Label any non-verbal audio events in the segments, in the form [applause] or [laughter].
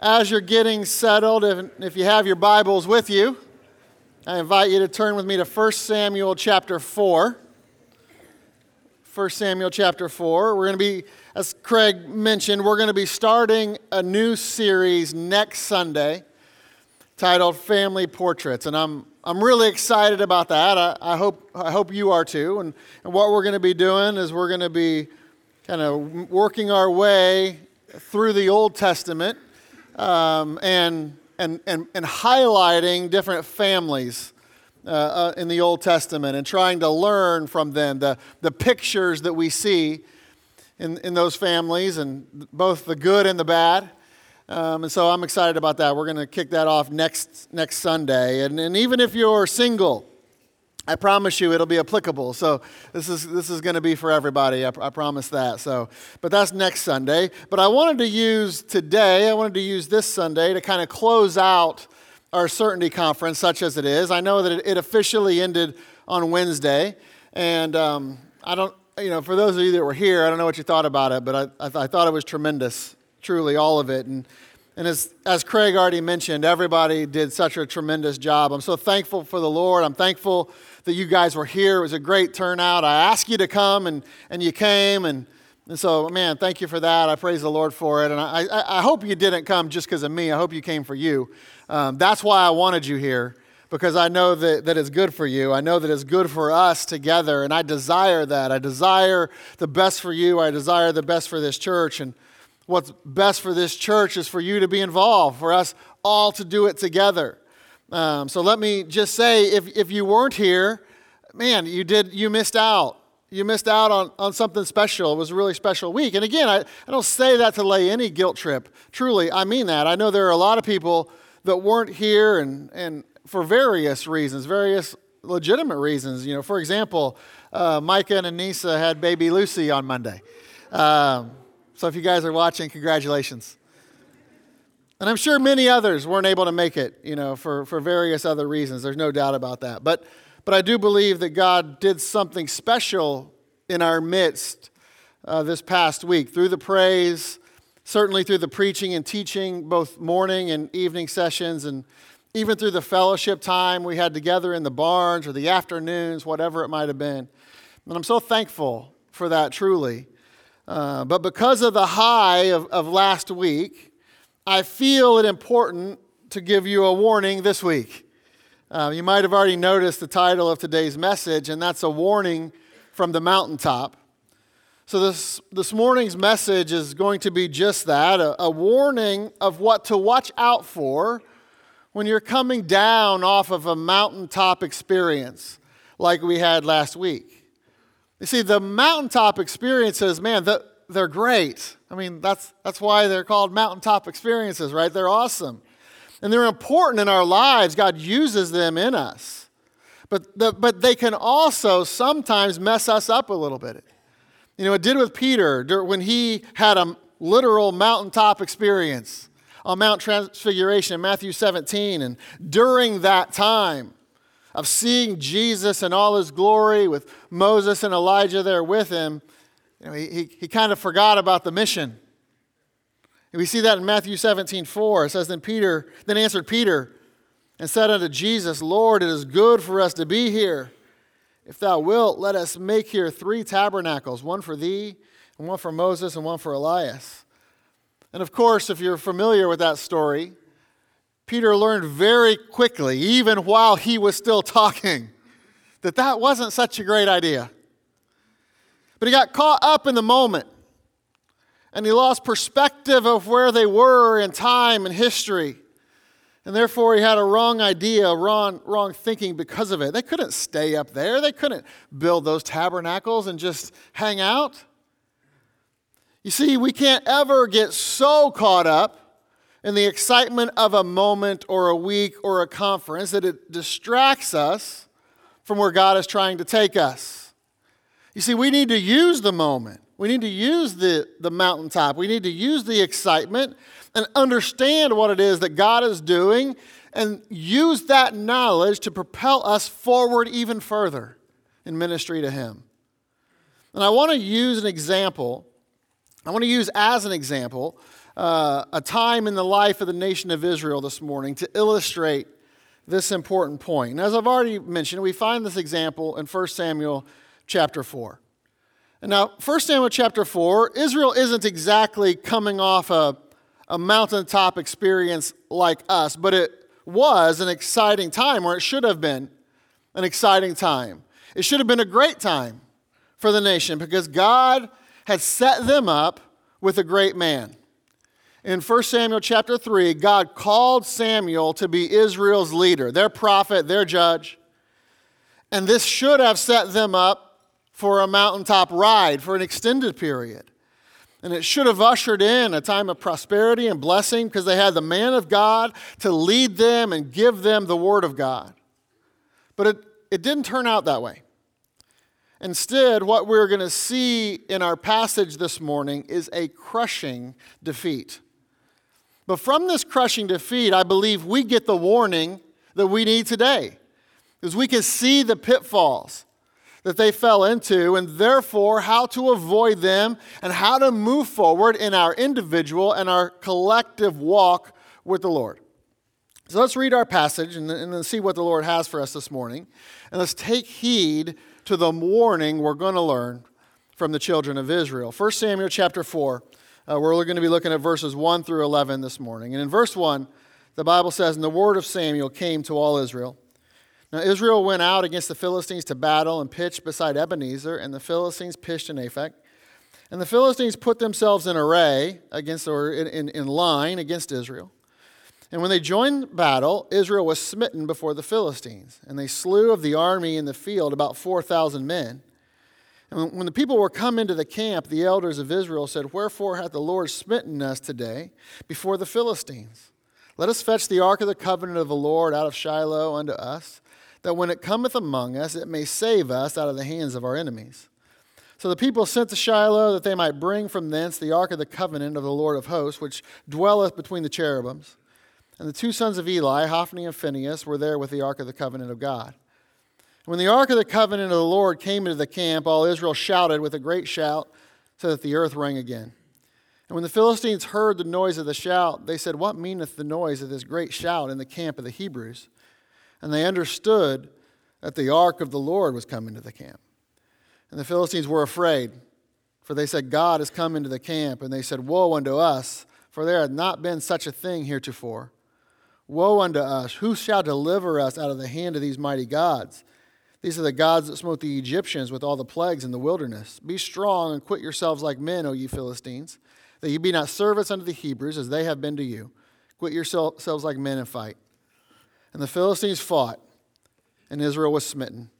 as you're getting settled, if, if you have your Bibles with you, I invite you to turn with me to 1 Samuel chapter 4. 1 Samuel chapter 4. We're going to be, as Craig mentioned, we're going to be starting a new series next Sunday titled Family Portraits. And I'm, I'm really excited about that. I, I, hope, I hope you are too. And, and what we're going to be doing is we're going to be kind of working our way through the Old Testament um, and, and, and, and highlighting different families uh, uh, in the Old Testament and trying to learn from them the, the pictures that we see in, in those families, and both the good and the bad. Um, and so I'm excited about that. We're going to kick that off next, next Sunday. And, and even if you're single, I promise you it'll be applicable. So this is this is going to be for everybody. I, I, promise that. So, but that's next Sunday. But I wanted to use today. I wanted to use this Sunday to kind of close out our certainty conference, such as it is. I know that it, it officially ended on Wednesday, and um, I don't. You know, for those of you that were here, I don't know what you thought about it, but I, I, th- I thought it was tremendous, truly, all of it. And and as, as Craig already mentioned, everybody did such a tremendous job. I'm so thankful for the Lord. I'm thankful that you guys were here. It was a great turnout. I asked you to come, and, and you came. And, and so, man, thank you for that. I praise the Lord for it. And I, I, I hope you didn't come just because of me. I hope you came for you. Um, that's why I wanted you here, because I know that, that it's good for you. I know that it's good for us together. And I desire that. I desire the best for you. I desire the best for this church. And what's best for this church is for you to be involved, for us all to do it together. Um, so let me just say if, if you weren't here, man, you did you missed out. You missed out on, on something special. It was a really special week. And again, I, I don't say that to lay any guilt trip. Truly, I mean that. I know there are a lot of people that weren't here and, and for various reasons, various legitimate reasons. You know, for example, uh, Micah and Anissa had baby Lucy on Monday. Um, so if you guys are watching, congratulations. And I'm sure many others weren't able to make it, you know, for, for various other reasons. There's no doubt about that. But, but I do believe that God did something special in our midst uh, this past week through the praise, certainly through the preaching and teaching, both morning and evening sessions, and even through the fellowship time we had together in the barns or the afternoons, whatever it might have been. And I'm so thankful for that, truly. Uh, but because of the high of, of last week, I feel it important to give you a warning this week. Uh, you might have already noticed the title of today's message, and that's a warning from the mountaintop. So, this, this morning's message is going to be just that a, a warning of what to watch out for when you're coming down off of a mountaintop experience like we had last week. You see, the mountaintop experiences, man, they're great. I mean, that's, that's why they're called mountaintop experiences, right? They're awesome. And they're important in our lives. God uses them in us. But, the, but they can also sometimes mess us up a little bit. You know, it did with Peter when he had a literal mountaintop experience on Mount Transfiguration in Matthew 17. And during that time, of seeing Jesus in all his glory with Moses and Elijah there with him, you know, he, he, he kind of forgot about the mission. And we see that in Matthew 17, 4. It says, Then Peter, then answered Peter and said unto Jesus, Lord, it is good for us to be here. If thou wilt, let us make here three tabernacles, one for thee, and one for Moses, and one for Elias. And of course, if you're familiar with that story, Peter learned very quickly, even while he was still talking, that that wasn't such a great idea. But he got caught up in the moment and he lost perspective of where they were in time and history. And therefore, he had a wrong idea, wrong, wrong thinking because of it. They couldn't stay up there, they couldn't build those tabernacles and just hang out. You see, we can't ever get so caught up in the excitement of a moment or a week or a conference that it distracts us from where God is trying to take us. You see, we need to use the moment. We need to use the, the mountaintop. We need to use the excitement and understand what it is that God is doing and use that knowledge to propel us forward even further in ministry to Him. And I want to use an example. I want to use as an example uh, a time in the life of the nation of Israel this morning to illustrate this important point. And as I've already mentioned, we find this example in 1 Samuel chapter 4. And now, 1 Samuel chapter 4, Israel isn't exactly coming off a, a mountaintop experience like us, but it was an exciting time, or it should have been an exciting time. It should have been a great time for the nation because God had set them up with a great man. In 1 Samuel chapter 3, God called Samuel to be Israel's leader, their prophet, their judge. And this should have set them up for a mountaintop ride for an extended period. And it should have ushered in a time of prosperity and blessing because they had the man of God to lead them and give them the word of God. But it, it didn't turn out that way. Instead, what we're going to see in our passage this morning is a crushing defeat. But from this crushing defeat, I believe we get the warning that we need today. Because we can see the pitfalls that they fell into, and therefore how to avoid them and how to move forward in our individual and our collective walk with the Lord. So let's read our passage and, and see what the Lord has for us this morning. And let's take heed to the warning we're going to learn from the children of Israel. 1 Samuel chapter 4, uh, we're going to be looking at verses 1 through 11 this morning. And in verse 1, the Bible says, And the word of Samuel came to all Israel. Now Israel went out against the Philistines to battle and pitched beside Ebenezer, and the Philistines pitched in Aphek. And the Philistines put themselves in array against, or in, in, in line against Israel. And when they joined battle, Israel was smitten before the Philistines, and they slew of the army in the field about 4,000 men. And when the people were come into the camp, the elders of Israel said, Wherefore hath the Lord smitten us today before the Philistines? Let us fetch the ark of the covenant of the Lord out of Shiloh unto us, that when it cometh among us, it may save us out of the hands of our enemies. So the people sent to Shiloh that they might bring from thence the ark of the covenant of the Lord of hosts, which dwelleth between the cherubims. And the two sons of Eli, Hophni and Phinehas, were there with the ark of the covenant of God. When the ark of the covenant of the Lord came into the camp, all Israel shouted with a great shout, so that the earth rang again. And when the Philistines heard the noise of the shout, they said, What meaneth the noise of this great shout in the camp of the Hebrews? And they understood that the ark of the Lord was come into the camp. And the Philistines were afraid, for they said, God has come into the camp. And they said, Woe unto us, for there hath not been such a thing heretofore. Woe unto us! Who shall deliver us out of the hand of these mighty gods? These are the gods that smote the Egyptians with all the plagues in the wilderness. Be strong and quit yourselves like men, O ye Philistines, that ye be not servants unto the Hebrews as they have been to you. Quit yourselves like men and fight. And the Philistines fought, and Israel was smitten.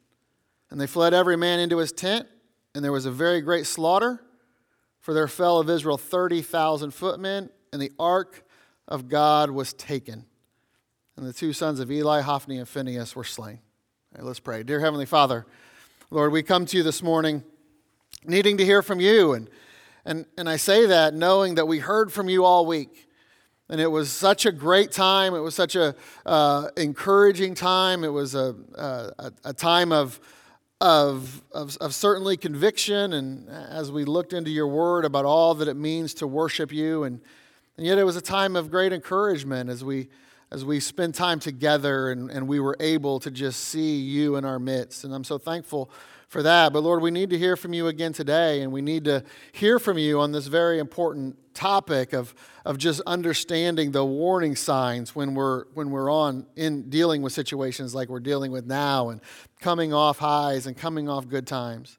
And they fled every man into his tent, and there was a very great slaughter, for there fell of Israel 30,000 footmen, and the ark of God was taken and the two sons of Eli, Hophni, and Phinehas were slain. Right, let's pray. Dear Heavenly Father, Lord, we come to you this morning needing to hear from you. And, and, and I say that knowing that we heard from you all week. And it was such a great time. It was such a uh, encouraging time. It was a, a, a time of, of, of, of certainly conviction. And as we looked into your word about all that it means to worship you. And, and yet it was a time of great encouragement as we as we spend time together and, and we were able to just see you in our midst. And I'm so thankful for that. But Lord, we need to hear from you again today, and we need to hear from you on this very important topic of, of just understanding the warning signs when we're, when we're on in dealing with situations like we're dealing with now and coming off highs and coming off good times.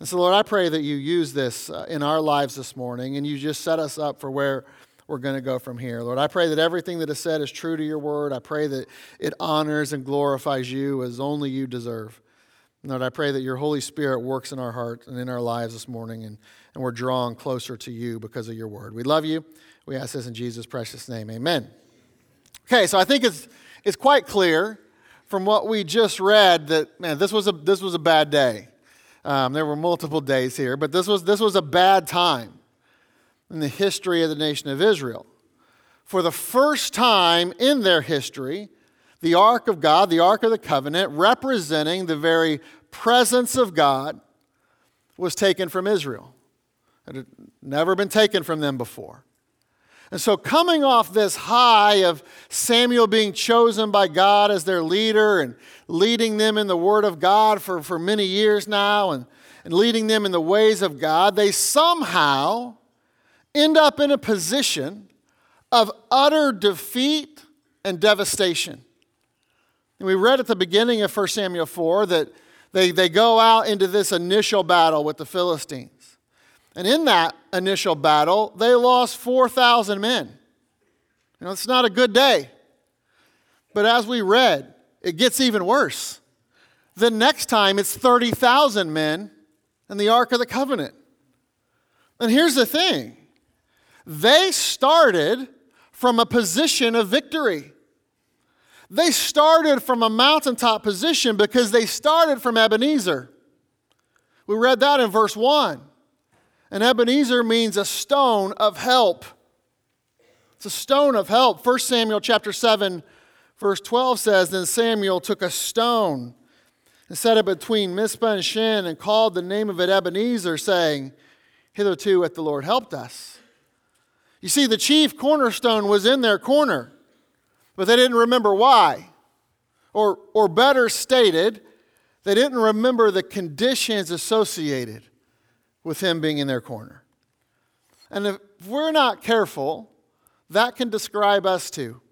And so, Lord, I pray that you use this uh, in our lives this morning and you just set us up for where we're going to go from here. Lord, I pray that everything that is said is true to your word. I pray that it honors and glorifies you as only you deserve. Lord, I pray that your Holy Spirit works in our hearts and in our lives this morning, and, and we're drawn closer to you because of your word. We love you. We ask this in Jesus' precious name. Amen. Okay, so I think it's, it's quite clear from what we just read that, man, this was a, this was a bad day. Um, there were multiple days here, but this was, this was a bad time in the history of the nation of Israel. For the first time in their history, the Ark of God, the Ark of the Covenant, representing the very presence of God, was taken from Israel. It had never been taken from them before. And so, coming off this high of Samuel being chosen by God as their leader and leading them in the Word of God for, for many years now and, and leading them in the ways of God, they somehow end up in a position of utter defeat and devastation. And we read at the beginning of 1 Samuel 4 that they, they go out into this initial battle with the Philistines. And in that initial battle, they lost 4,000 men. You know, it's not a good day. But as we read, it gets even worse. The next time, it's 30,000 men and the Ark of the Covenant. And here's the thing they started from a position of victory. They started from a mountaintop position because they started from Ebenezer. We read that in verse 1. And Ebenezer means a stone of help. It's a stone of help. 1 Samuel chapter 7 verse 12 says, Then Samuel took a stone and set it between Mizpah and Shen and called the name of it Ebenezer, saying, Hitherto hath the Lord helped us. You see, the chief cornerstone was in their corner, but they didn't remember why. Or, or better stated, they didn't remember the conditions associated with him being in their corner. And if we're not careful, that can describe us too.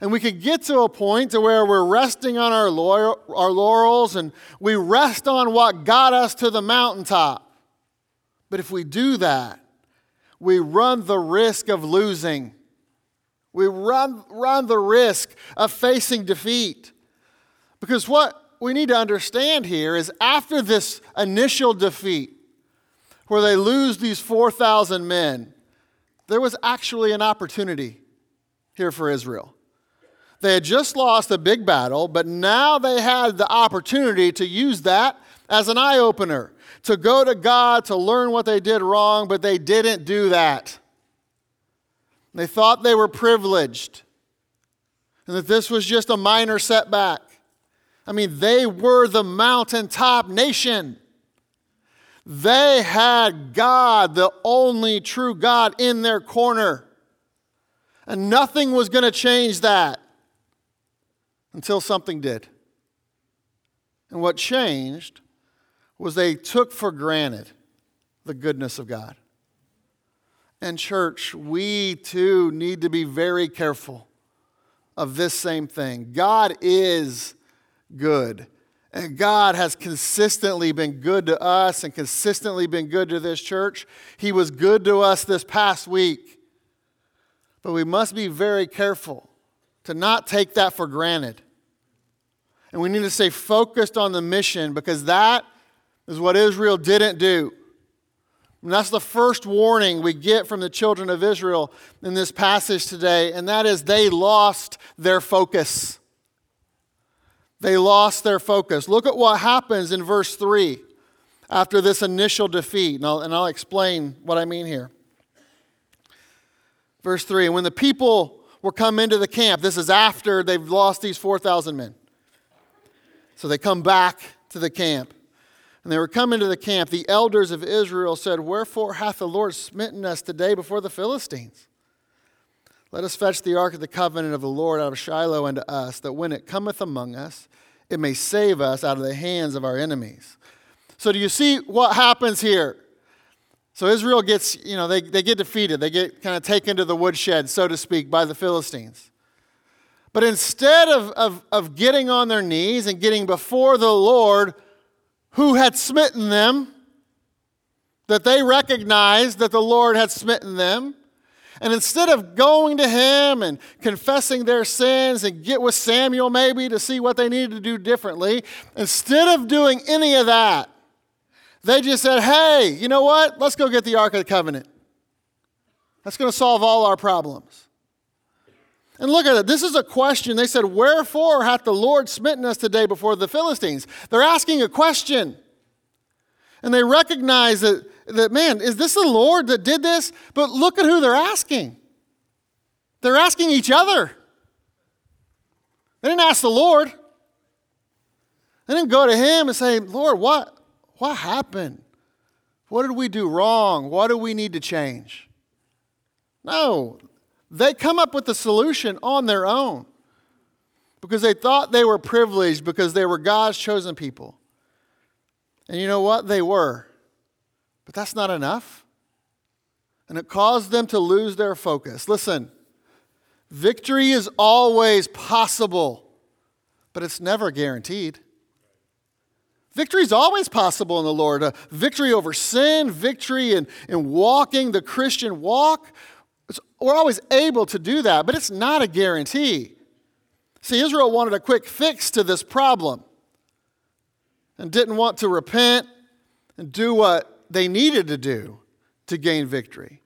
And we can get to a point to where we're resting on our, our laurels and we rest on what got us to the mountaintop. But if we do that, we run the risk of losing. We run, run the risk of facing defeat. Because what we need to understand here is after this initial defeat, where they lose these 4,000 men, there was actually an opportunity here for Israel. They had just lost a big battle, but now they had the opportunity to use that as an eye opener, to go to God to learn what they did wrong, but they didn't do that. They thought they were privileged and that this was just a minor setback. I mean, they were the mountaintop nation. They had God, the only true God, in their corner. And nothing was going to change that until something did. And what changed was they took for granted the goodness of God. And, church, we too need to be very careful of this same thing. God is good. And God has consistently been good to us and consistently been good to this church. He was good to us this past week. But we must be very careful to not take that for granted. And we need to stay focused on the mission because that is what Israel didn't do. And that's the first warning we get from the children of Israel in this passage today, and that is they lost their focus. They lost their focus. Look at what happens in verse 3 after this initial defeat, and I'll, and I'll explain what I mean here. Verse 3 And when the people were come into the camp, this is after they've lost these 4,000 men. So they come back to the camp. And they were coming to the camp. The elders of Israel said, Wherefore hath the Lord smitten us today before the Philistines? Let us fetch the ark of the covenant of the Lord out of Shiloh unto us, that when it cometh among us, it may save us out of the hands of our enemies. So, do you see what happens here? So, Israel gets, you know, they, they get defeated. They get kind of taken to the woodshed, so to speak, by the Philistines. But instead of, of, of getting on their knees and getting before the Lord who had smitten them, that they recognized that the Lord had smitten them, and instead of going to him and confessing their sins and get with Samuel maybe to see what they needed to do differently, instead of doing any of that, they just said, hey, you know what? Let's go get the Ark of the Covenant. That's going to solve all our problems. And look at it. This is a question. They said, Wherefore hath the Lord smitten us today before the Philistines? They're asking a question. And they recognize that, that, man, is this the Lord that did this? But look at who they're asking. They're asking each other. They didn't ask the Lord. They didn't go to him and say, Lord, what, what happened? What did we do wrong? What do we need to change? No, they come up with the solution on their own because they thought they were privileged because they were God's chosen people. And you know what? They were. But that's not enough. And it caused them to lose their focus. Listen, victory is always possible, but it's never guaranteed. Victory is always possible in the Lord. Victory over sin, victory in, in walking the Christian walk. We're always able to do that, but it's not a guarantee. See, Israel wanted a quick fix to this problem and didn't want to repent and do what they needed to do to gain victory.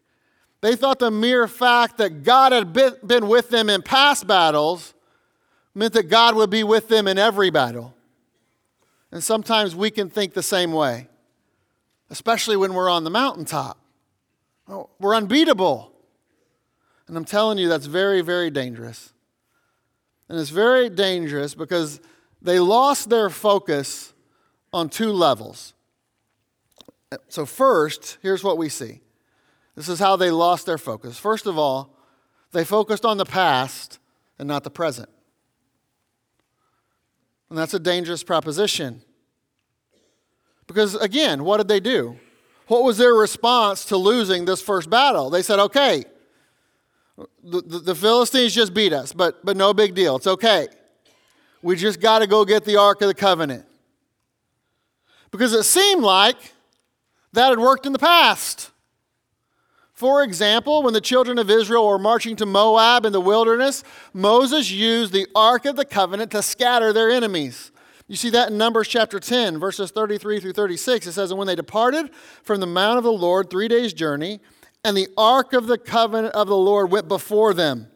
They thought the mere fact that God had been with them in past battles meant that God would be with them in every battle. And sometimes we can think the same way, especially when we're on the mountaintop. Oh, we're unbeatable. And I'm telling you, that's very, very dangerous. And it's very dangerous because they lost their focus on two levels. So, first, here's what we see this is how they lost their focus. First of all, they focused on the past and not the present. And that's a dangerous proposition. Because again, what did they do? What was their response to losing this first battle? They said, okay, the, the, Philistines just beat us, but, but no big deal. It's okay. We just got to go get the Ark of the Covenant. Because it seemed like that had worked in the past. For example, when the children of Israel were marching to Moab in the wilderness, Moses used the Ark of the Covenant to scatter their enemies. You see that in Numbers chapter 10, verses 33 through 36. It says, And when they departed from the mount of the Lord, three days' journey, and the Ark of the Covenant of the Lord went before them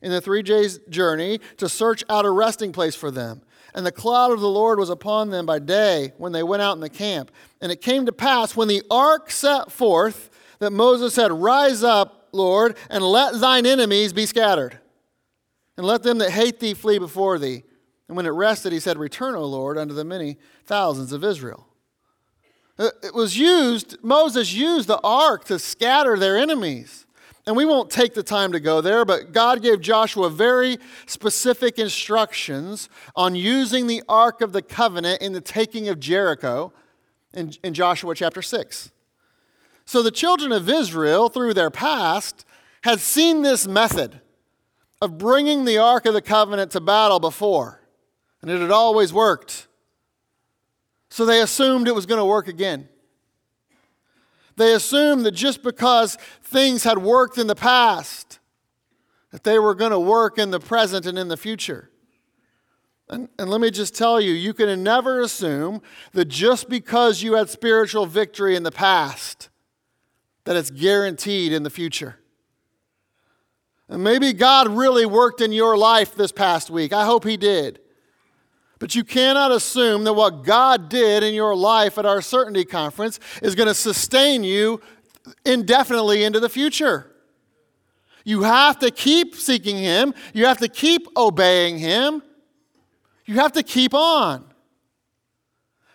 in the three days' journey to search out a resting place for them. And the cloud of the Lord was upon them by day when they went out in the camp. And it came to pass when the ark set forth that Moses said, Rise up, Lord, and let thine enemies be scattered, and let them that hate thee flee before thee. And when it rested, he said, Return, O Lord, unto the many thousands of Israel. Uh, it was used, Moses used the ark to scatter their enemies. And we won't take the time to go there, but God gave Joshua very specific instructions on using the Ark of the Covenant in the taking of Jericho in, in Joshua chapter 6. So the children of Israel, through their past, had seen this method of bringing the Ark of the Covenant to battle before, and it had always worked. So they assumed it was going to work again. They assumed that just because things had worked in the past, that they were going to work in the present and in the future. And, and, let me just tell you, you can never assume that just because you had spiritual victory in the past, that it's guaranteed in the future. And maybe God really worked in your life this past week. I hope He did. But you cannot assume that what God did in your life at our Certainty Conference is going to sustain you indefinitely into the future. You have to keep seeking Him, you have to keep obeying Him, you have to keep on.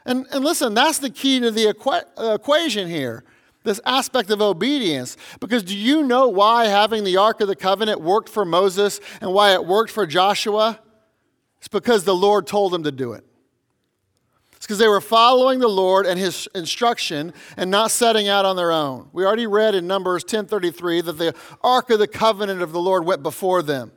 And, and listen, that's the key to the equa- equation here this aspect of obedience. Because do you know why having the Ark of the Covenant worked for Moses and why it worked for Joshua? It's because the Lord told them to do it. It's because they were following the Lord and his instruction and not setting out on their own. We already read in Numbers 10:33 that the ark of the covenant of the Lord went before them.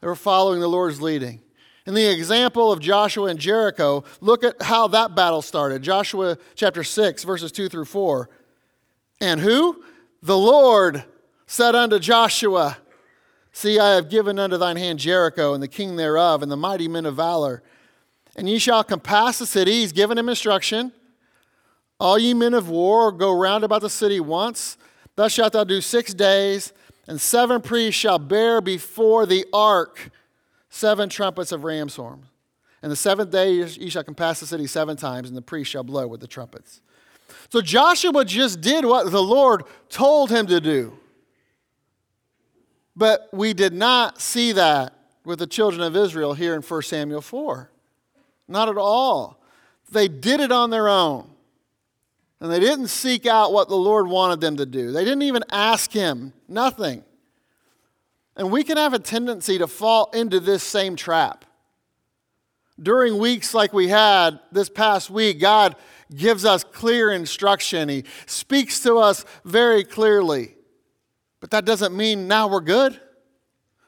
They were following the Lord's leading. In the example of Joshua and Jericho, look at how that battle started. Joshua chapter 6 verses 2 through 4. And who? The Lord said unto Joshua, See, I have given unto thine hand Jericho and the king thereof and the mighty men of valor. And ye shall compass the city. He's given him instruction. All ye men of war, go round about the city once. Thus shalt thou do six days, and seven priests shall bear before the ark seven trumpets of ram's horns. And the seventh day ye shall compass the city seven times, and the priests shall blow with the trumpets. So Joshua just did what the Lord told him to do. But we did not see that with the children of Israel here in 1 Samuel 4. Not at all. They did it on their own. And they didn't seek out what the Lord wanted them to do. They didn't even ask Him, nothing. And we can have a tendency to fall into this same trap. During weeks like we had this past week, God gives us clear instruction. He speaks to us very clearly. But that doesn't mean now we're good.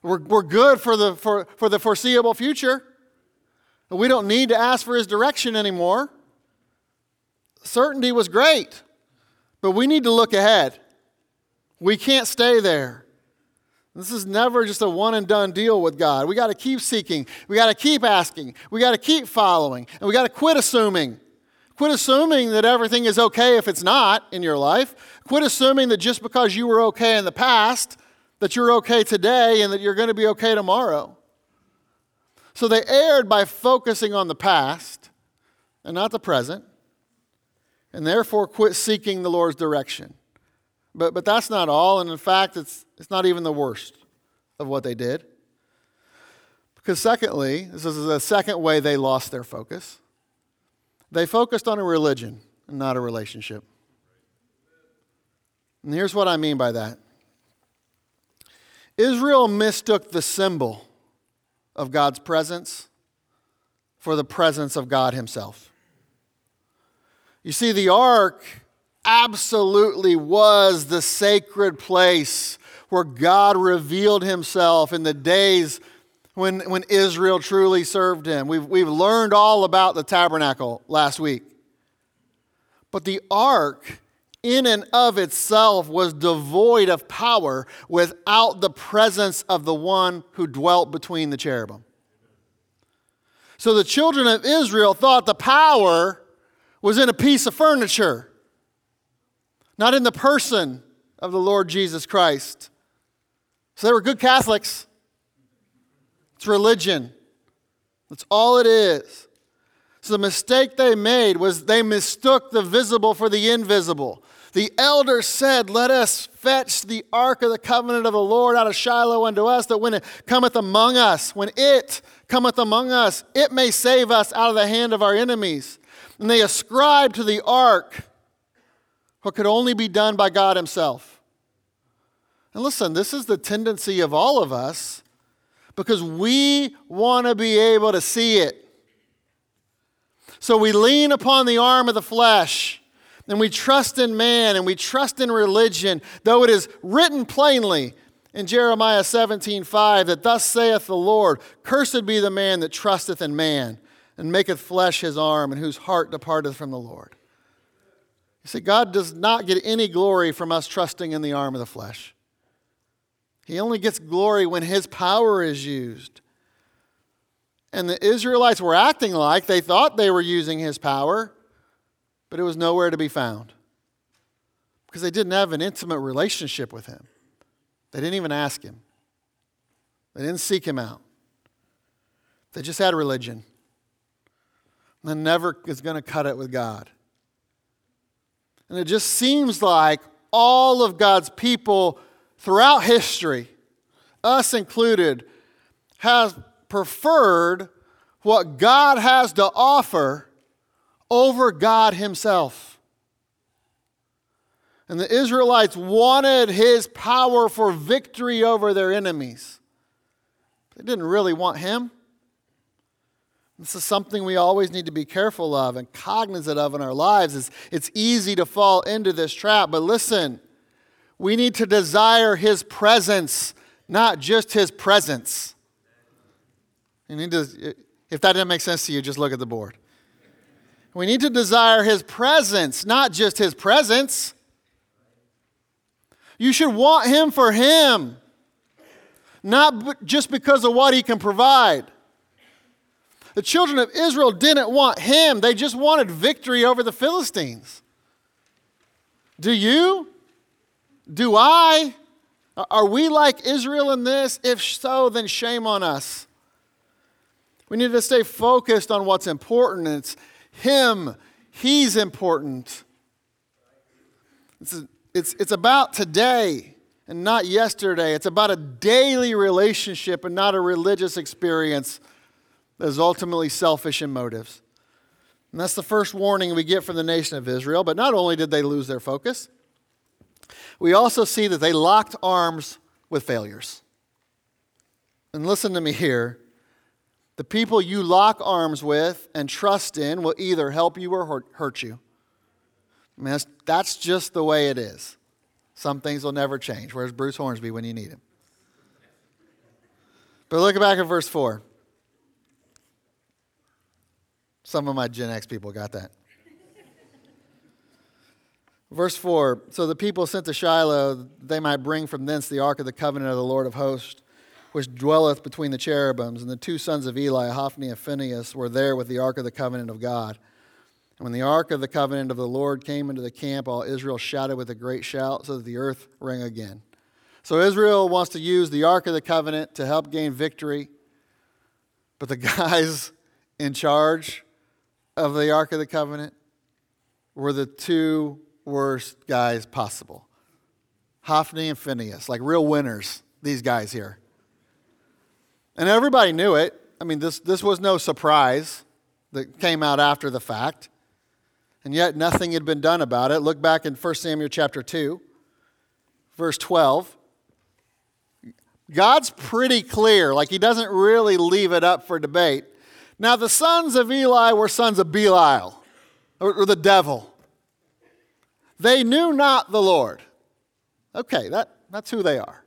We're, we're good for the, for, for the foreseeable future. We don't need to ask for His direction anymore. Certainty was great, but we need to look ahead. We can't stay there. This is never just a one and done deal with God. We got to keep seeking. We got to keep asking. We got to keep following. And we got to quit assuming. Quit assuming that everything is okay if it's not in your life. Quit assuming that just because you were okay in the past, that you're okay today and that you're going to be okay tomorrow. So they erred by focusing on the past and not the present, and therefore quit seeking the Lord's direction. But, but that's not all, and in fact, it's, it's not even the worst of what they did. Because, secondly, this is the second way they lost their focus. They focused on a religion and not a relationship. And here's what I mean by that Israel mistook the symbol of God's presence for the presence of God Himself. You see, the ark absolutely was the sacred place where God revealed himself in the days when, when Israel truly served him. We've, we've learned all about the tabernacle last week. But the ark, in and of itself, was devoid of power without the presence of the one who dwelt between the cherubim. So the children of Israel thought the power was in a piece of furniture not in the person of the Lord Jesus Christ. So they were good Catholics. It's religion. That's all it is. So the mistake they made was they mistook the visible for the invisible. The elders said, Let us fetch the ark of the covenant of the Lord out of Shiloh unto us, that when it cometh among us, when it cometh among us, it may save us out of the hand of our enemies. And they ascribed to the ark what could only be done by God Himself. And listen, this is the tendency of all of us because we want to be able to see it. So we lean upon the arm of the flesh and we trust in man and we trust in religion, though it is written plainly in Jeremiah 17 5 that thus saith the Lord, Cursed be the man that trusteth in man and maketh flesh his arm and whose heart departeth from the Lord. You see, God does not get any glory from us trusting in the arm of the flesh. He only gets glory when His power is used. And the Israelites were acting like they thought they were using His power, but it was nowhere to be found because they didn't have an intimate relationship with Him. They didn't even ask Him, they didn't seek Him out. They just had religion. And never is going to cut it with God. And it just seems like all of God's people throughout history, us included, has preferred what God has to offer over God Himself. And the Israelites wanted His power for victory over their enemies. They didn't really want Him. This is something we always need to be careful of and cognizant of in our lives. It's, it's easy to fall into this trap, but listen, we need to desire His presence, not just His presence. You need to, if that didn't make sense to you, just look at the board. We need to desire His presence, not just His presence. You should want Him for Him, not just because of what He can provide. The children of Israel didn't want him, they just wanted victory over the Philistines. Do you? Do I? Are we like Israel in this? If so, then shame on us. We need to stay focused on what's important. It's Him, He's important. It's, it's, it's about today and not yesterday. It's about a daily relationship and not a religious experience that is ultimately selfish in motives. And that's the first warning we get from the nation of Israel. But not only did they lose their focus, we also see that they locked arms with failures. And listen to me here. The people you lock arms with and trust in will either help you or hurt you. I mean, that's, that's just the way it is. Some things will never change. Where's Bruce Hornsby when you need him? But look back at verse 4. Some of my Gen X people got that. Verse 4 So the people sent to Shiloh, they might bring from thence the ark of the covenant of the Lord of hosts, which dwelleth between the cherubims. And the two sons of Eli, Hophni and Phinehas, were there with the ark of the covenant of God. And when the ark of the covenant of the Lord came into the camp, all Israel shouted with a great shout, so that the earth rang again. So Israel wants to use the ark of the covenant to help gain victory. But the [laughs] guys in charge of the ark of the covenant were the two worst guys possible Hophni and Phinehas, like real winners, these guys here. And everybody knew it. I mean, this, this was no surprise that came out after the fact. And yet nothing had been done about it. Look back in 1 Samuel chapter 2, verse 12. God's pretty clear, like he doesn't really leave it up for debate. Now, the sons of Eli were sons of Belial, or, the devil. They knew not the Lord. Okay, that, that's who they are.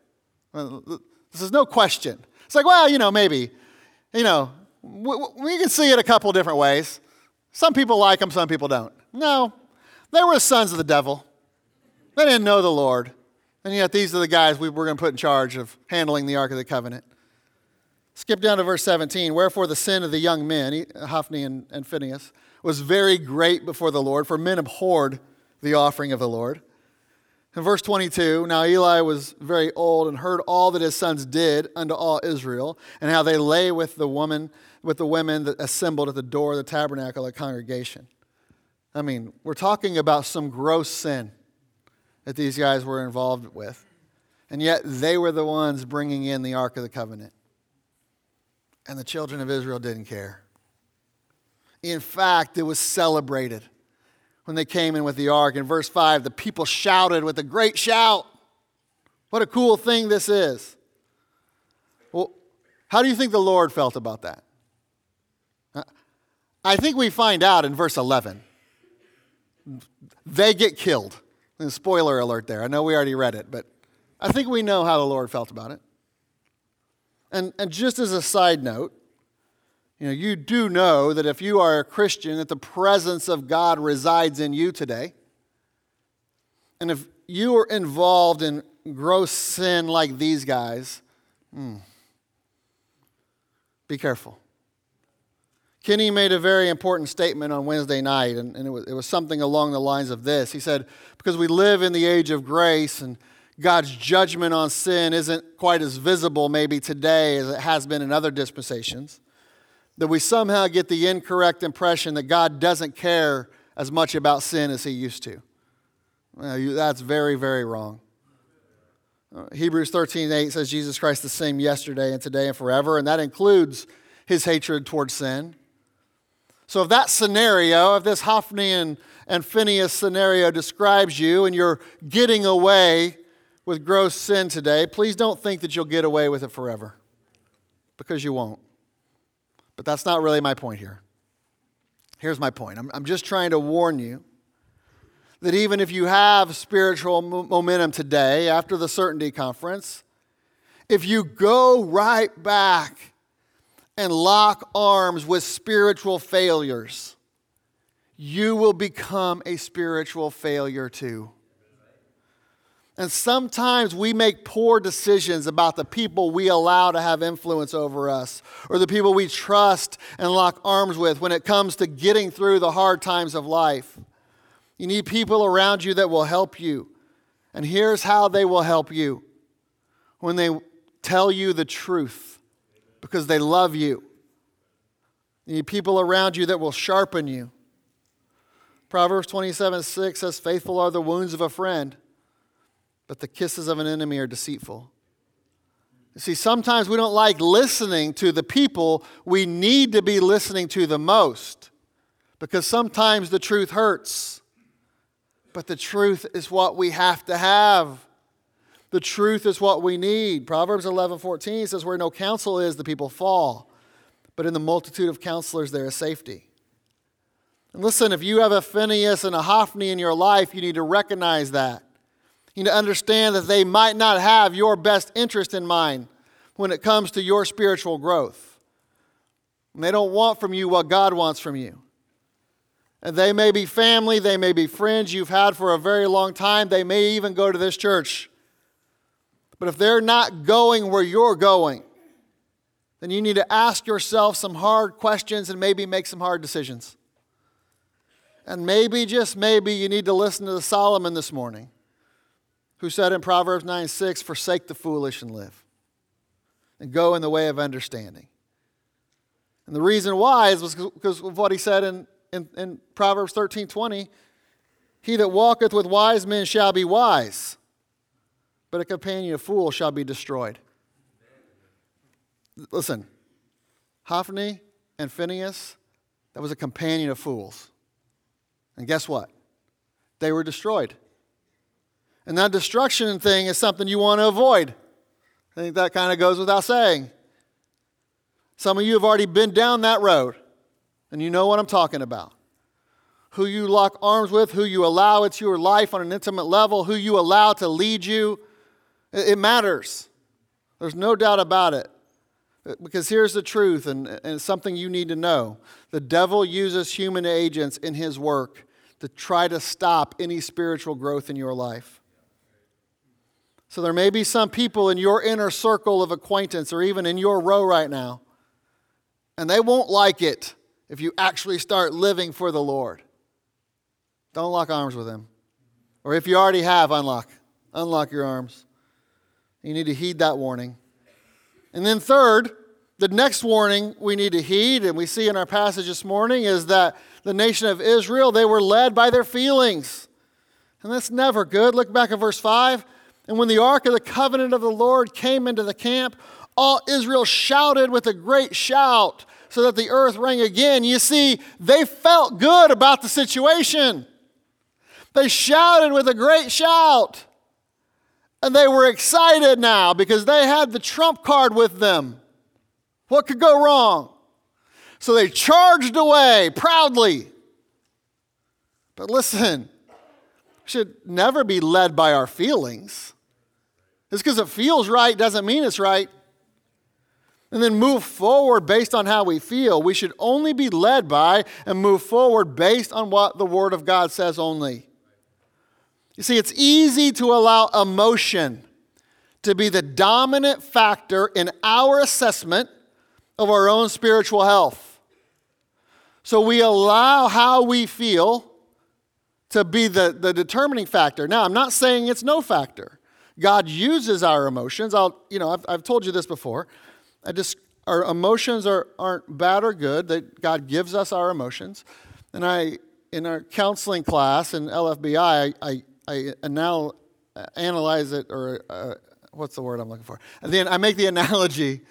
This is no question. It's like, well, you know, maybe, you know, we, we can see it a couple different ways. Some people like them, some people don't. No, they were sons of the devil. They didn't know the Lord. And yet, these are the guys we were going to put in charge of handling the Ark of the Covenant. Skip down to verse 17. Wherefore, the sin of the young men, Hophni and, and Phinehas, was very great before the Lord, for men abhorred the offering of the Lord. In verse 22, now Eli was very old and heard all that his sons did unto all Israel, and how they lay with the woman, with the women that assembled at the door of the tabernacle of the congregation. I mean, we're talking about some gross sin that these guys were involved with. And yet they were the ones bringing in the Ark of the Covenant. And the children of Israel didn't care. In fact, it was celebrated when they came in with the ark. In verse 5, the people shouted with a great shout. What a cool thing this is. Well, how do you think the Lord felt about that? I think we find out in verse 11. They get killed. And spoiler alert there. I know we already read it, but I think we know how the Lord felt about it. And, and just as a side note, you know, you do know that if you are a Christian, that the presence of God resides in you today. And if you are involved in gross sin like these guys, hmm, be careful. Kenny made a very important statement on Wednesday night, and, and it, was, it was something along the lines of this. He said, Because we live in the age of grace and God's judgment on sin isn't quite as visible maybe today as it has been in other dispensations, that we somehow get the incorrect impression that God doesn't care as much about sin as he used to. Well, that's very, very wrong. Uh, Hebrews 13 8 says Jesus Christ the same yesterday and today and forever, and that includes his hatred towards sin. So, if that scenario, if this Hophni and, and Phinehas scenario describes you and you're getting away with gross sin today, please don't think that you'll get away with it forever because you won't. But that's not really my point here. Here's my point I'm, I'm just trying to warn you that even if you have spiritual momentum today after the Certainty Conference, if you go right back and lock arms with spiritual failures, you will become a spiritual failure too. And sometimes we make poor decisions about the people we allow to have influence over us or the people we trust and lock arms with when it comes to getting through the hard times of life. You need people around you that will help you. And here's how they will help you when they tell you the truth because they love you. You need people around you that will sharpen you. Proverbs 27 6 says, Faithful are the wounds of a friend, but the kisses of an enemy are deceitful. You see, sometimes we don't like listening to the people we need to be listening to the most because sometimes the truth hurts. But the truth is what we have to have. The truth is what we need. Proverbs 11 14 says, Where no counsel is, the people fall. But in the multitude of counselors, there is safety. And listen, if you have a Phinehas and a Hophni in your life, you need to recognize that. You need to understand that they might not have your best interest in mind when it comes to your spiritual growth. And they don't want from you what God wants from you. And they may be family, they may be friends you've had for a very long time, they may even go to this church. But if they're not going where you're going, then you need to ask yourself some hard questions and maybe make some hard decisions. And maybe, just maybe, you need to listen to the Solomon this morning, who said in Proverbs 9 6, Forsake the foolish and live, and go in the way of understanding. And the reason why is because of what he said in, in, in Proverbs 13 20. He that walketh with wise men shall be wise, but a companion of fools shall be destroyed. Listen, Hophni and Phinehas, that was a companion of fools. And guess what? They were destroyed. And that destruction thing is something you want to avoid. I think that kind of goes without saying. Some of you have already been down that road, and you know what I'm talking about. Who you lock arms with, who you allow into your life on an intimate level, who you allow to lead you. It matters. There's no doubt about it. Uh, because here's the truth, and, and something you need to know the devil uses human agents in his work to try to stop any spiritual growth in your life. So there may be some people in your inner circle of acquaintance or even in your row right now, and they won't like it if you actually start living for the Lord. Don't lock arms with them. Or if you already have, unlock. Unlock your arms. You need to heed that warning. And then, third, the next warning we need to heed, and we see in our passage this morning, is that the nation of Israel, they were led by their feelings. And that's never good. Look back at verse 5. And when the ark of the covenant of the Lord came into the camp, all Israel shouted with a great shout so that the earth rang again. You see, they felt good about the situation. They shouted with a great shout. And they were excited now because they had the trump card with them. What could go wrong? So they charged away proudly. But listen, we should never be led by our feelings. Just because it feels right doesn't mean it's right. And then move forward based on how we feel. We should only be led by and move forward based on what the Word of God says only. You see, it's easy to allow emotion to be the dominant factor in our assessment of our own spiritual health. So we allow how we feel to be the, the determining factor. Now, I'm not saying it's no factor. God uses our emotions. I'll, you know, I've, I've told you this before. Just, our emotions are, aren't bad or good. That God gives us our emotions. And I, in our counseling class in LFBI, I, I, I analyze it, or uh, what's the word I'm looking for? And then I make the [laughs] analogy,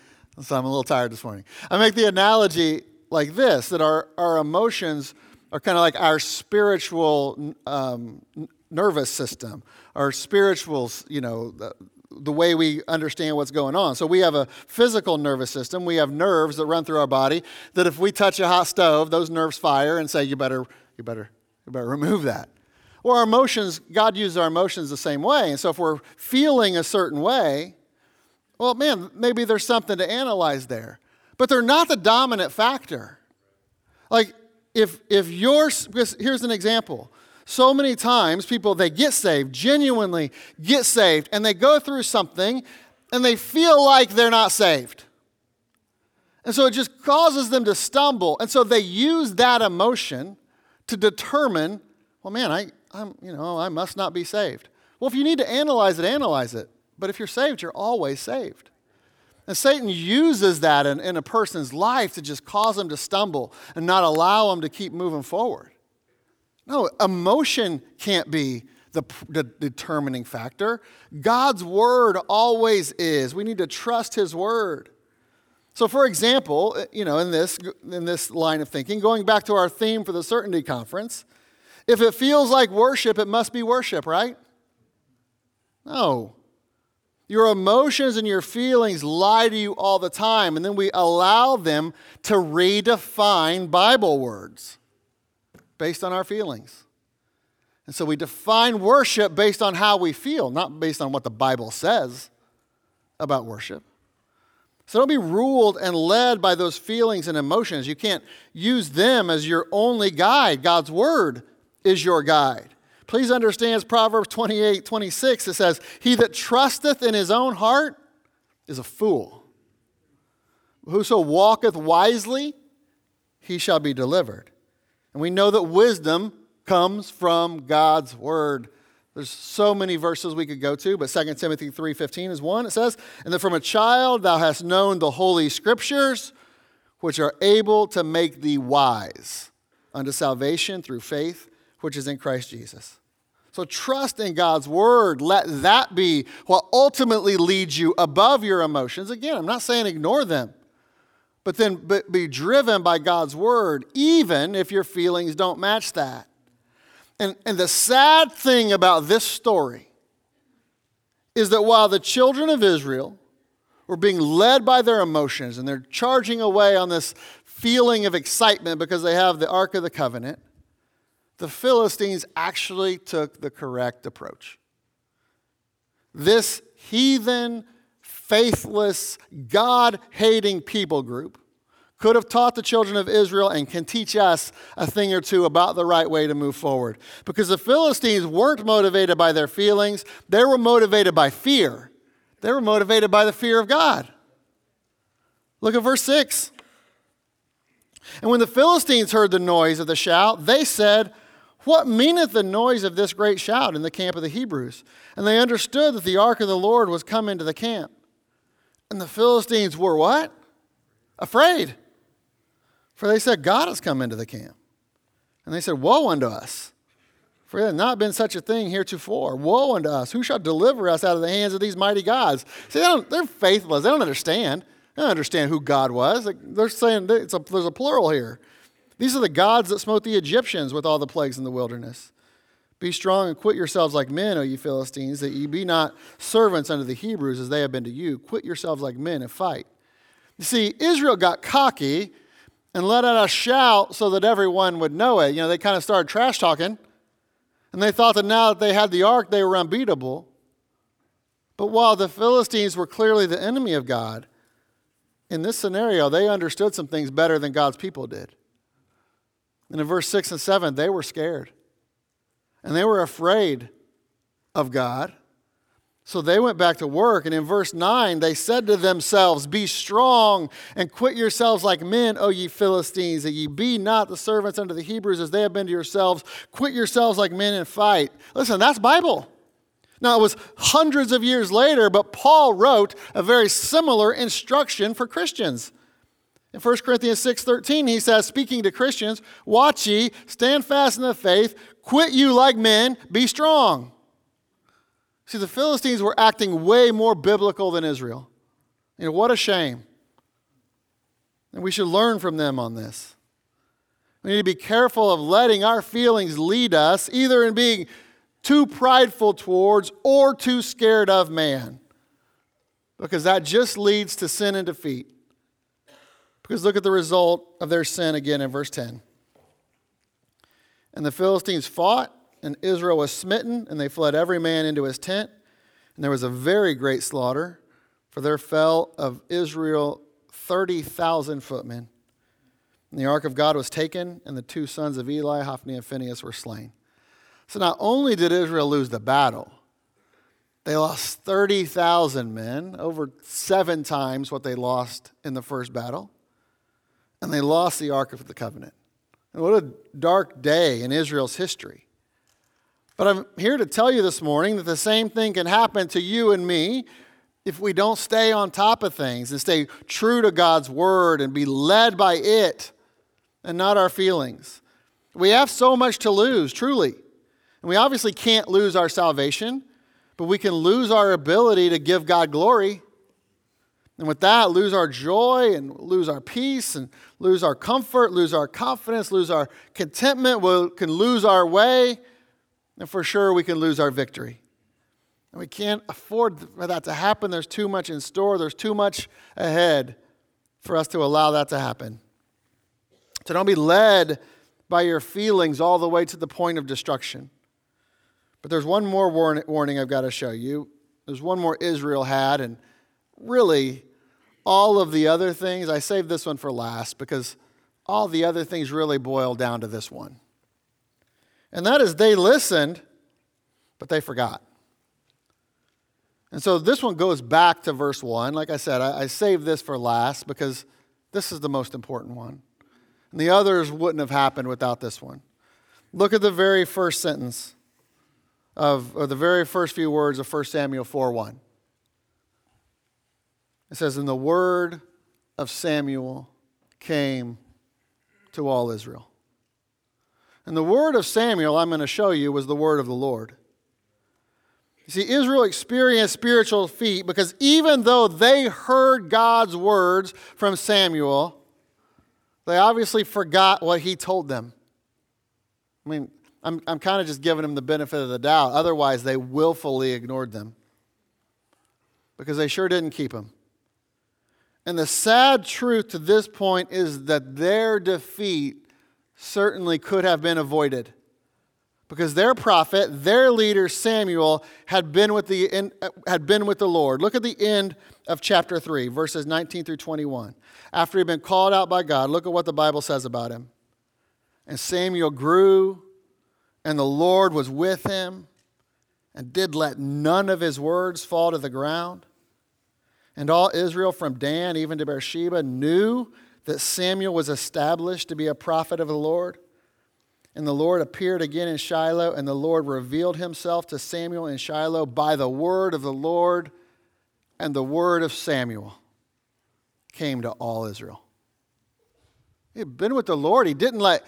so I'm a little tired this morning. I make the analogy like this that our, our emotions are kind of like our spiritual um, nervous system, our spiritual, you know, the, the way we understand what's going on. So we have a physical nervous system. We have nerves that run through our body that if we touch a hot stove, those nerves fire and say, you better, you better, you better remove that. Or our emotions, God uses our emotions the same way. And so if we're feeling a certain way, well, man, maybe there's something to analyze there. But they're not the dominant factor. Like, if, if you're, here's an example. So many times people, they get saved, genuinely get saved, and they go through something and they feel like they're not saved. And so it just causes them to stumble. And so they use that emotion to determine, well, man, I, I'm, you know, I must not be saved. Well, if you need to analyze it, analyze it. But if you're saved, you're always saved. And Satan uses that in, in a person's life to just cause them to stumble and not allow them to keep moving forward. No, emotion can't be the, the, determining factor. God's word always is. We need to trust his word. So, for example, uh, you know, in this, in this line of thinking, going back to our theme for the Certainty Conference, if it feels like worship, it must be worship, right? No. Your emotions and your feelings lie to you all the time, and then we allow them to redefine Bible words based on our feelings. And so we define worship based on how we feel, not based on what the Bible says about worship. So don't be ruled and led by those feelings and emotions. You can't use them as your only guide. God's word is your guide. Please understand Proverbs 28 26. It says, He that trusteth in his own heart is a fool. Whoso walketh wisely, he shall be delivered. And we know that wisdom comes from God's word. There's so many verses we could go to, but 2 Timothy 3:15 is one. It says, "And that from a child thou hast known the holy scriptures, which are able to make thee wise unto salvation through faith which is in Christ Jesus." So trust in God's word. Let that be what ultimately leads you above your emotions. Again, I'm not saying ignore them, but then be driven by God's word, even if your feelings don't match that. And, and the sad thing about this story is that while the children of Israel were being led by their emotions and they're charging away on this feeling of excitement because they have the Ark of the Covenant, the Philistines actually took the correct approach. This heathen, faithless, God hating people group could have taught the children of Israel and can teach us a thing or two about the right way to move forward. Because the Philistines weren't motivated by their feelings, they were motivated by fear. They were motivated by the fear of God. Look at verse 6. And when the Philistines heard the noise of the shout, they said, What meaneth the noise of this great shout in the camp of the Hebrews? And they understood that the ark of the Lord was come into the camp. And the Philistines were what? Afraid. For they said, God has come into the camp. And they said, Woe unto us! For there hath not been such a thing heretofore. Woe unto us! Who shall deliver us out of the hands of these mighty gods? See, they are faithless. They don't understand. They don't understand who God was. They're saying a, there's a plural here. These are the gods that smote the Egyptians with all the plagues in the wilderness. Be strong and quit yourselves like men, O ye Philistines, that ye be not servants unto the Hebrews as they have been to you. Quit yourselves like men and fight. You see, Israel got cocky and let out a shout so that everyone would know it. You know, they kind of started trash talking, and they thought that now that they had the ark, they were unbeatable. But while the Philistines were clearly the enemy of God, in this scenario, they understood some things better than God's people did. And in verse 6 and 7, they were scared. And they were afraid of God. So they went back to work, and in verse 9, they said to themselves, Be strong and quit yourselves like men, O ye Philistines, that ye be not the servants unto the Hebrews as they have been to yourselves. Quit yourselves like men and fight. Listen, that's Bible. Now, it was hundreds of years later, but Paul wrote a very similar instruction for Christians. In 1 Corinthians 6:13, he says, speaking to Christians, watch ye, stand fast in the faith, quit you like men, be strong. See, the Philistines were acting way more biblical than Israel. You know, what a shame. And we should learn from them on this. We need to be careful of letting our feelings lead us, either in being too prideful towards or too scared of man, because that just leads to sin and defeat. Because look at the result of their sin again in verse 10. And the Philistines fought and Israel was smitten, and they fled every man into his tent. And there was a very great slaughter, for there fell of Israel 30,000 footmen. And the ark of God was taken, and the two sons of Eli, Hophni and Phinehas, were slain. So not only did Israel lose the battle, they lost 30,000 men, over seven times what they lost in the first battle. And they lost the Ark of the Covenant. What a dark day in Israel's history. But I'm here to tell you this morning that the same thing can happen to you and me if we don't stay on top of things and stay true to God's word and be led by it and not our feelings. We have so much to lose, truly. And we obviously can't lose our salvation, but we can lose our ability to give God glory. And with that, lose our joy and lose our peace and lose our comfort, lose our confidence, lose our contentment. We can lose our way. And for sure, we can lose our victory. And we can't afford for that to happen. There's too much in store, there's too much ahead for us to allow that to happen. So don't be led by your feelings all the way to the point of destruction. But there's one more warning I've got to show you. There's one more Israel had, and really, all of the other things, I saved this one for last because all the other things really boil down to this one. And that is they listened, but they forgot. And so this one goes back to verse 1. Like I said, I, I saved this for last because this is the most important one. And the others wouldn't have happened without this one. Look at the very first sentence of, or the very first few words of 1 Samuel 4 1. It says, And the word of Samuel came to all Israel. And the word of Samuel, I'm going to show you, was the word of the Lord. You see, Israel experienced spiritual defeat because even though they heard God's words from Samuel, they obviously forgot what he told them. I mean, I'm, I'm kind of just giving them the benefit of the doubt. Otherwise, they willfully ignored them because they sure didn't keep them. And the sad truth to this point is that their defeat certainly could have been avoided because their prophet, their leader Samuel, had been with the, had been with the Lord. Look at the end of chapter 3, verses 19 through 21. After he'd been called out by God, look at what the Bible says about him. And Samuel grew, and the Lord was with him, and did let none of his words fall to the ground. And all Israel from Dan even to Beersheba knew that Samuel was established to be a prophet of the Lord. And the Lord appeared again in Shiloh, and the Lord revealed himself to Samuel in Shiloh by the word of the Lord, and the word of Samuel came to all Israel. He had been with the Lord. He didn't let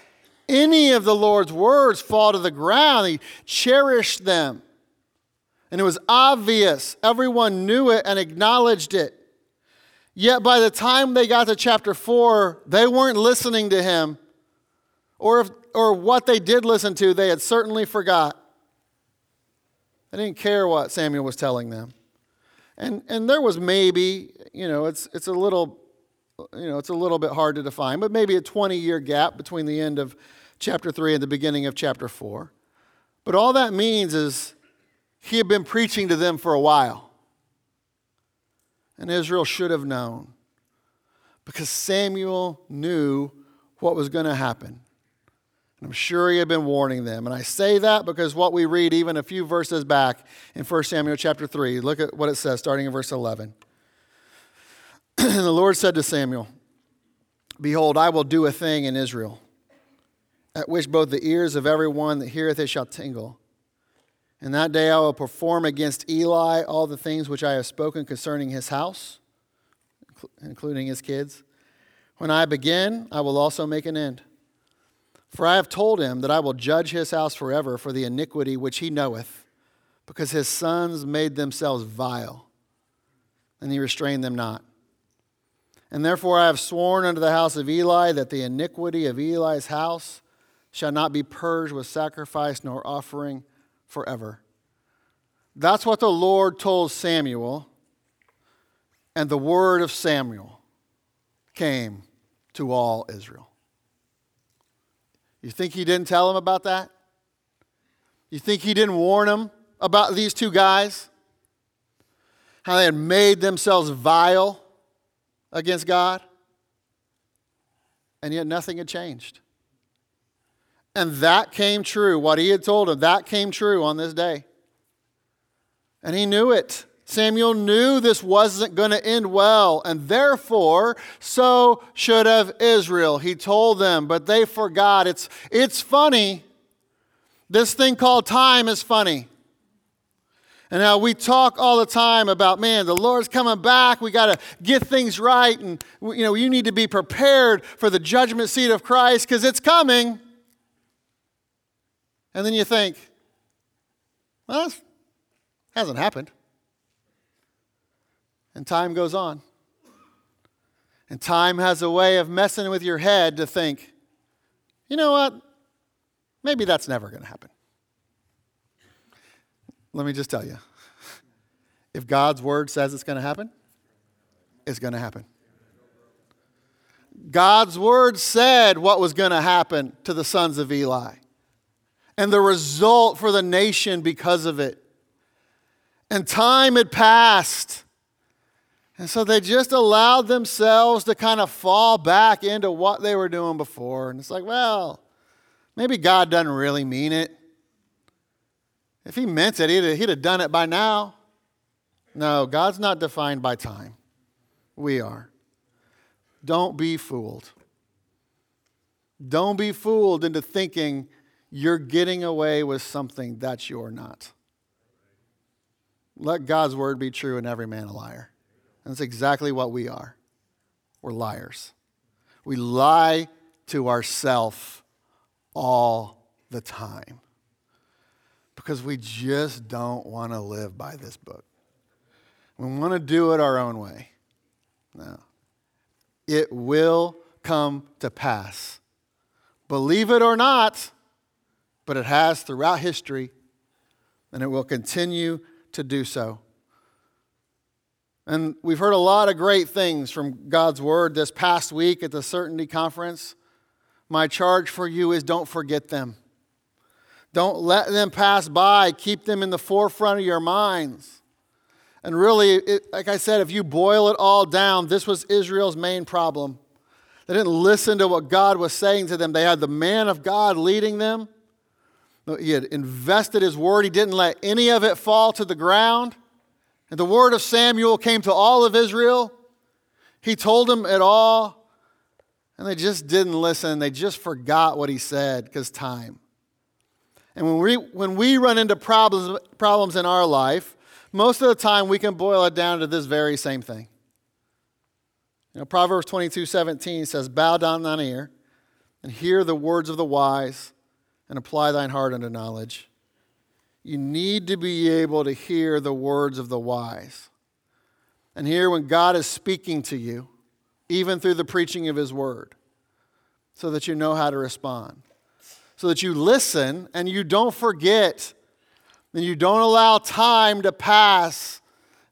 any of the Lord's words fall to the ground, he cherished them. And it was obvious. Everyone knew it and acknowledged it. Yet by the time they got to chapter 4, they weren't listening to him or, if, or what they did listen to, they had certainly forgot. They didn't care what Samuel was telling them. And, and there was maybe, you know, it's, it's a little, you know, it's a little bit hard to define, but maybe a 20 year gap between the end of chapter 3 and the beginning of chapter 4. But all that means is he had been preaching to them for a while. And Israel should have known because Samuel knew what was going to happen. And I'm sure he had been warning them. And I say that because what we read even a few verses back in 1 Samuel chapter 3, look at what it says starting in verse 11. and [clears throat] the Lord said to Samuel, Behold, I will do a thing in Israel, at which both the ears of every one that heareth it shall tingle. And that day I will perform against Eli all the things which I have spoken concerning his house, including his kids. When I begin, I will also make an end. For I have told him that I will judge his house forever for the iniquity which he knoweth, because his sons made themselves vile, and he restrained them not. And therefore I have sworn unto the house of Eli that the iniquity of Eli's house shall not be purged with sacrifice nor offering forever. That's what the Lord told Samuel, and the word of Samuel came to all Israel. You think he didn't tell him about that? You think he didn't warn him about these two guys? How they had made themselves vile against God? And yet nothing had changed. And that came true. What he had told him, that came true on this day. And he knew it. Samuel knew this wasn't going to end well, and therefore, so should have Israel. He told them, but they forgot. It's, it's funny. This thing called time is funny. And how we talk all the time about, man, the Lord's coming back. We got to get things right. And, you know, you need to be prepared for the judgment seat of Christ because it's coming. And then you think, well, this hasn't happened. And time goes on. And time has a way of messing with your head to think, you know what? Maybe that's never going to happen. Let me just tell you if God's word says it's going to happen, it's going to happen. God's word said what was going to happen to the sons of Eli and the result for the nation because of it. And time had passed. And so they just allowed themselves to kind of fall back into what they were doing before. And it's like, well, maybe God doesn't really mean it. If he meant it, he'd have, he'd have done it by now. No, God's not defined by time. We are. Don't be fooled. Don't be fooled into thinking you're getting away with something that you're not. Let God's word be true and every man a liar. And that's exactly what we are. We're liars. We lie to ourselves all the time because we just don't want to live by this book. We want to do it our own way. No. It will come to pass. Believe it or not, but it has throughout history, and it will continue to do so. And we've heard a lot of great things from God's Word this past week at the Certainty Conference. My charge for you is don't forget them. Don't let them pass by. Keep them in the forefront of your minds. And really, it, like I said, if you boil it all down, this was Israel's main problem. They didn't listen to what God was saying to them. They had the man of God leading them. He had invested his word, he didn't let any of it fall to the ground. And the word of Samuel came to all of Israel. He told them it all, and they just didn't listen. They just forgot what he said because time. And when we, when we run into problems, problems in our life, most of the time we can boil it down to this very same thing. You know, Proverbs 22 17 says, Bow down thine ear and hear the words of the wise and apply thine heart unto knowledge. You need to be able to hear the words of the wise. And hear when God is speaking to you, even through the preaching of his word, so that you know how to respond so that you listen and you don't forget and you don't allow time to pass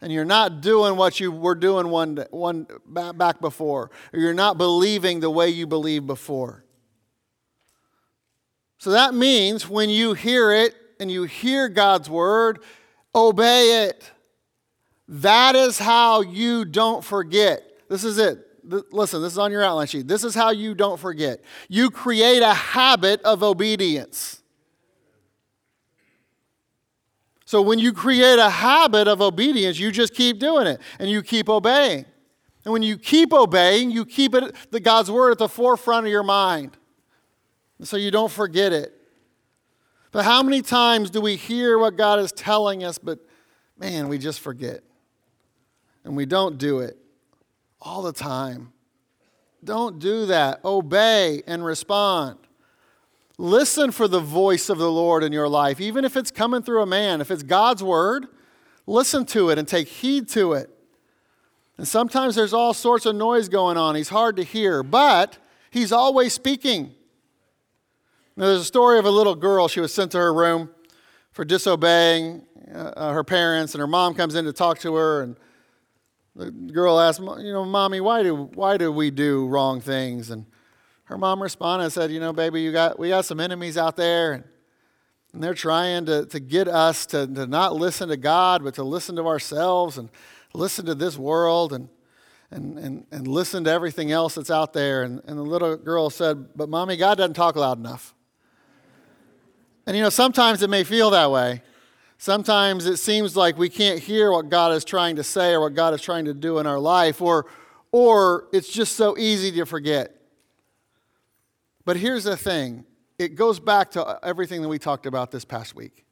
and you're not doing what you were doing one, one back before or you're not believing the way you believed before so that means when you hear it and you hear god's word obey it that is how you don't forget this is it listen, this is on your outline sheet. This is how you don't forget. You create a habit of obedience. So when you create a habit of obedience, you just keep doing it and you keep obeying. And when you keep obeying, you keep it the God's word at the forefront of your mind. So you don't forget it. But how many times do we hear what God is telling us, but man, we just forget. And we don't do it all the time. Don't do that. Obey and respond. Listen for the voice of the Lord in your life, even if it's coming through a man. If it's God's word, listen to it and take heed to it. And sometimes there's all sorts of noise going on. He's hard to hear, but he's always speaking. Now, there's a story of a little girl. She was sent to her room for disobeying uh, her parents, and her mom comes in to talk to her, and the girl asked, you know, mommy, why do, why do we do wrong things? And her mom responded and said, you know, baby, you got, we got some enemies out there, and, and they're trying to, to get us to, to not listen to God, but to listen to ourselves and listen to this world and, and, and, and listen to everything else that's out there. And, and the little girl said, but mommy, God doesn't talk loud enough. And you know, sometimes it may feel that way. Sometimes it seems like we can't hear what God is trying to say or what God is trying to do in our life, or, or it's just so easy to forget. But here's the thing it goes back to everything that we talked about this past week.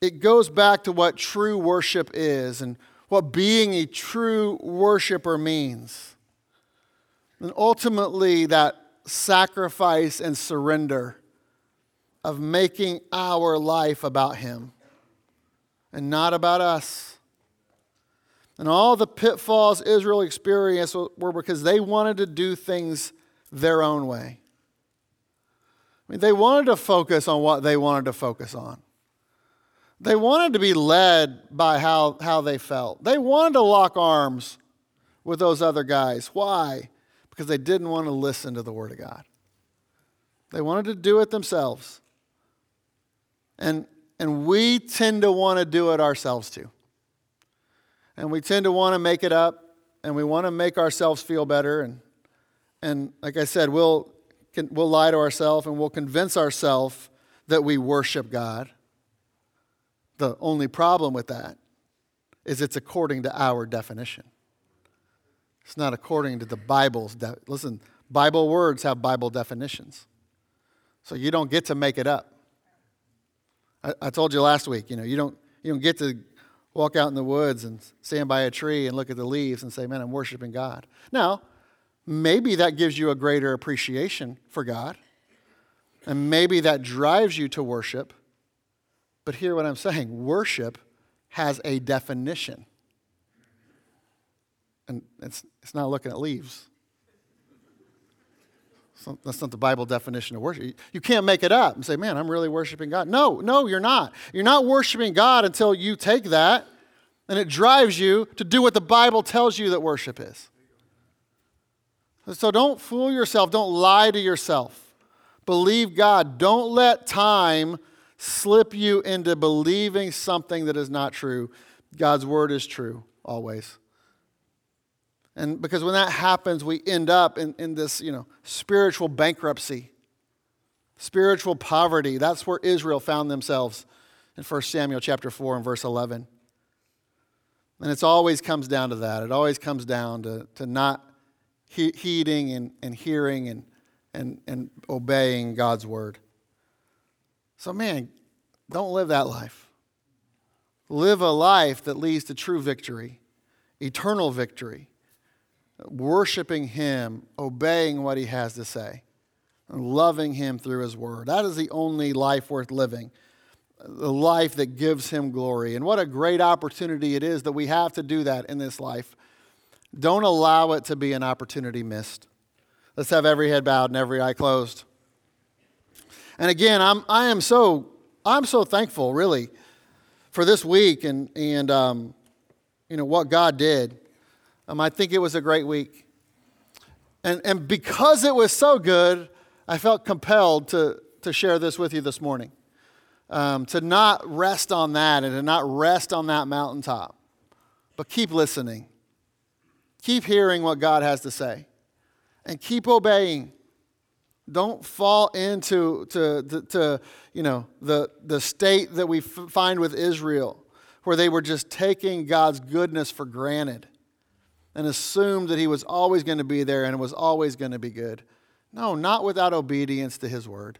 It goes back to what true worship is and what being a true worshiper means. And ultimately, that sacrifice and surrender of making our life about Him and not about us. And all the pitfalls Israel experienced were because they wanted to do things their own way. I mean, they wanted to focus on what they wanted to focus on. They wanted to be led by how, how they felt. They wanted to lock arms with those other guys. Why? Because they didn't want to listen to the Word of God. They wanted to do it themselves. And, and we tend to want to do it ourselves too. And we tend to want to make it up and we want to make ourselves feel better. And, and like I said, we'll, we'll lie to ourselves and we'll convince ourselves that we worship God. The only problem with that is it's according to our definition. It's not according to the Bible's. De- Listen, Bible words have Bible definitions. So you don't get to make it up. I, I told you last week, you know, you don't, you don't get to walk out in the woods and stand by a tree and look at the leaves and say, man, I'm worshiping God. Now, maybe that gives you a greater appreciation for God. And maybe that drives you to worship. But hear what I'm saying worship has a definition. And it's, it's not looking at leaves. That's not the Bible definition of worship. You can't make it up and say, man, I'm really worshiping God. No, no, you're not. You're not worshiping God until you take that and it drives you to do what the Bible tells you that worship is. So don't fool yourself. Don't lie to yourself. Believe God. Don't let time slip you into believing something that is not true. God's word is true always. And because when that happens, we end up in, in this, you know, spiritual bankruptcy, spiritual poverty. That's where Israel found themselves in 1 Samuel chapter 4 and verse 11. And it always comes down to that. It always comes down to, to not he- heeding and, and hearing and, and, and obeying God's word. So, man, don't live that life. Live a life that leads to true victory, eternal victory worshiping Him, obeying what He has to say, and loving Him through His Word. That is the only life worth living, the life that gives Him glory. And what a great opportunity it is that we have to do that in this life. Don't allow it to be an opportunity missed. Let's have every head bowed and every eye closed. And again, I'm, I am so, I'm so thankful, really, for this week and, and um, you know, what God did. Um, I think it was a great week. And, and because it was so good, I felt compelled to, to share this with you this morning. Um, to not rest on that and to not rest on that mountaintop, but keep listening. Keep hearing what God has to say and keep obeying. Don't fall into to, to, to, you know, the, the state that we f- find with Israel, where they were just taking God's goodness for granted and assumed that he was always going to be there and was always going to be good. No, not without obedience to his word.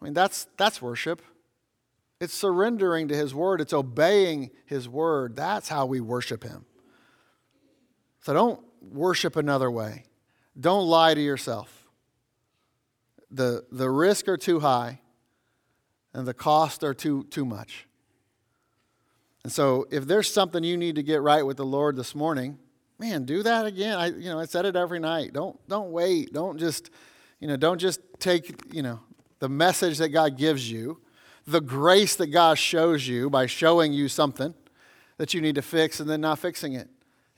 I mean, that's, that's worship. It's surrendering to his word, it's obeying his word. That's how we worship him. So don't worship another way. Don't lie to yourself. The, the risks are too high and the costs are too, too much. And so, if there's something you need to get right with the Lord this morning, man, do that again. I, you know, I said it every night. Don't, don't wait. Don't just, you know, don't just take, you know, the message that God gives you, the grace that God shows you by showing you something that you need to fix and then not fixing it.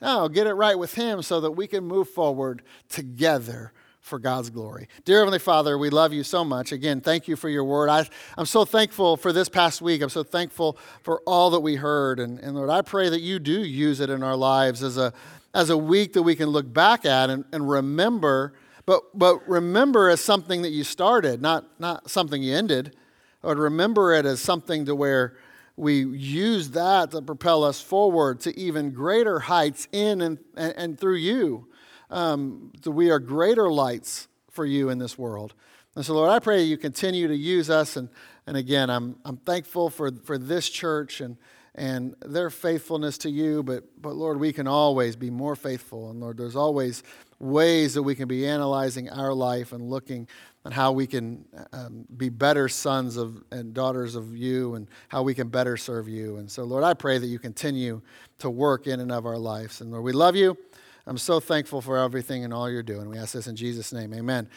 No, get it right with Him so that we can move forward together for God's glory. Dear Heavenly Father, we love you so much. Again, thank you for your word. I, I'm so thankful for this past week. I'm so thankful for all that we heard. And, and Lord, I pray that you do use it in our lives as a, as a week that we can look back at and, and remember, but, but remember as something that you started, not, not something you ended, or remember it as something to where we use that to propel us forward to even greater heights in and, and, and through you. Um, so we are greater lights for you in this world. And so, Lord, I pray you continue to use us. And, and again, I'm, I'm thankful for, for this church and, and their faithfulness to you. But, but Lord, we can always be more faithful. And Lord, there's always ways that we can be analyzing our life and looking on how we can um, be better sons of, and daughters of you and how we can better serve you. And so, Lord, I pray that you continue to work in and of our lives. And Lord, we love you. I'm so thankful for everything and all you're doing. We ask this in Jesus' name. Amen.